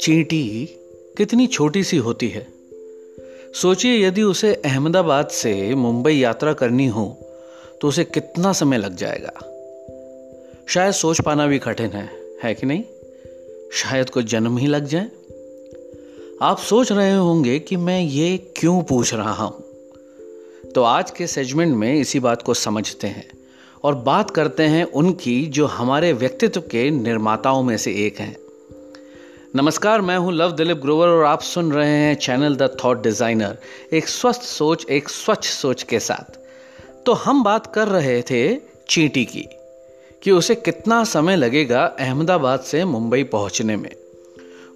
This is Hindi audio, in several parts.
चींटी कितनी छोटी सी होती है। सोचिए यदि उसे अहमदाबाद से मुंबई यात्रा करनी हो तो उसे कितना समय लग जाएगा? शायद सोच पाना भी कठिन है है कि नहीं? शायद कुछ जन्म ही लग जाए। आप सोच रहे होंगे कि मैं ये क्यों पूछ रहा हूँ? तो आज के सेगमेंट में इसी बात को समझते हैं। और बात करते हैं उनकी जो हमारे व्यक्तित्व के निर्माताओं में से एक हैं। नमस्कार, मैं हूँ लव दिलीप ग्रोवर और आप सुन रहे हैं चैनल द थॉट डिज़ाइनर, एक स्वस्थ सोच, एक स्वच्छ सोच के साथ। तो हम बात कर रहे थे चींटी की, कि उसे कितना समय लगेगा अहमदाबाद से मुंबई पहुँचने में।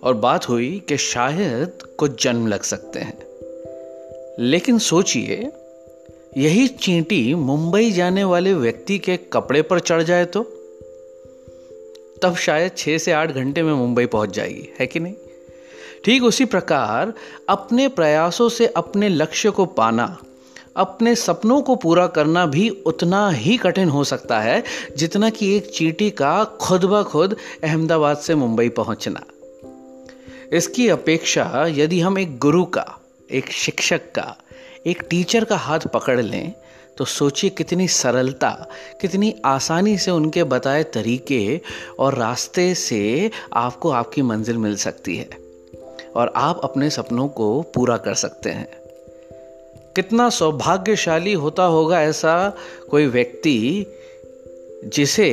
और बात हुई कि शायद कुछ जन्म लग सकते हैं। लेकिन सोचिए यही चींटी मुंबई जाने वाले व्यक्ति के कपड़े पर चढ़ जाए तो? तब शायद छः से आठ घंटे में मुंबई पहुँच जाएगी, है कि नहीं? ठीक उसी प्रकार, अपने प्रयासों से अपने लक्ष्य को पाना, अपने सपनों को पूरा करना भी उतना ही कठिन हो सकता है, जितना कि एक चीटी का खुद ब खुद अहमदाबाद से मुंबई पहुँचना। इसकी अपेक्षा, यदि हम एक गुरु का एक शिक्षक का, एक टीचर का हाथ पकड़ लें तो सोचिए कितनी सरलता, कितनी आसानी से उनके बताए तरीके और रास्ते से आपको आपकी मंजिल मिल सकती है और आप अपने सपनों को पूरा कर सकते हैं। कितना सौभाग्यशाली होता होगा ऐसा कोई व्यक्ति जिसे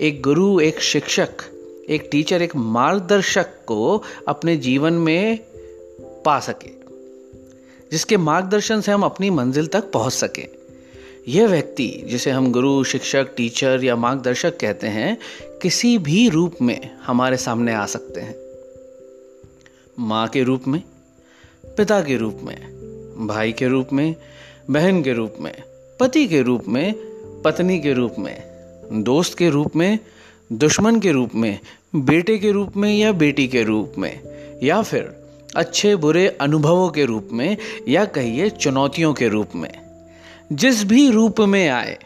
एक गुरु, एक शिक्षक, एक टीचर, एक मार्गदर्शक को अपने जीवन में पा सके। जिसके मार्गदर्शन से हम अपनी मंजिल तक पहुँच सकें यह व्यक्ति जिसे हम गुरु शिक्षक टीचर या मार्गदर्शक कहते हैं किसी भी रूप में हमारे सामने आ सकते हैं माँ के रूप में पिता के रूप में भाई के रूप में बहन के रूप में पति के रूप में पत्नी के रूप में दोस्त के रूप में दुश्मन के रूप में बेटे के रूप में या बेटी के रूप में या फिर अच्छे बुरे अनुभवों के रूप में या कहिए चुनौतियों के रूप में। जिस भी रूप में आए,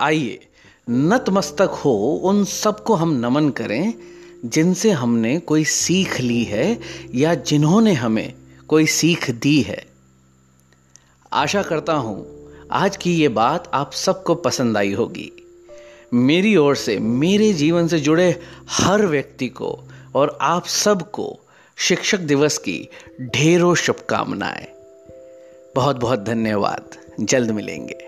आइए, नतमस्तक हो, उन सबको हम नमन करें, जिनसे हमने कोई सीख ली है या जिन्होंने हमें कोई सीख दी है। आशा करता हूँ, आज की ये बात आप सबको पसंद आई होगी। मेरी ओर से, मेरे जीवन से जुड़े हर व्यक्ति को और आप सबको शिक्षक दिवस की ढेरों शुभकामनाएँ। बहुत बहुत धन्यवाद। जल्द मिलेंगे।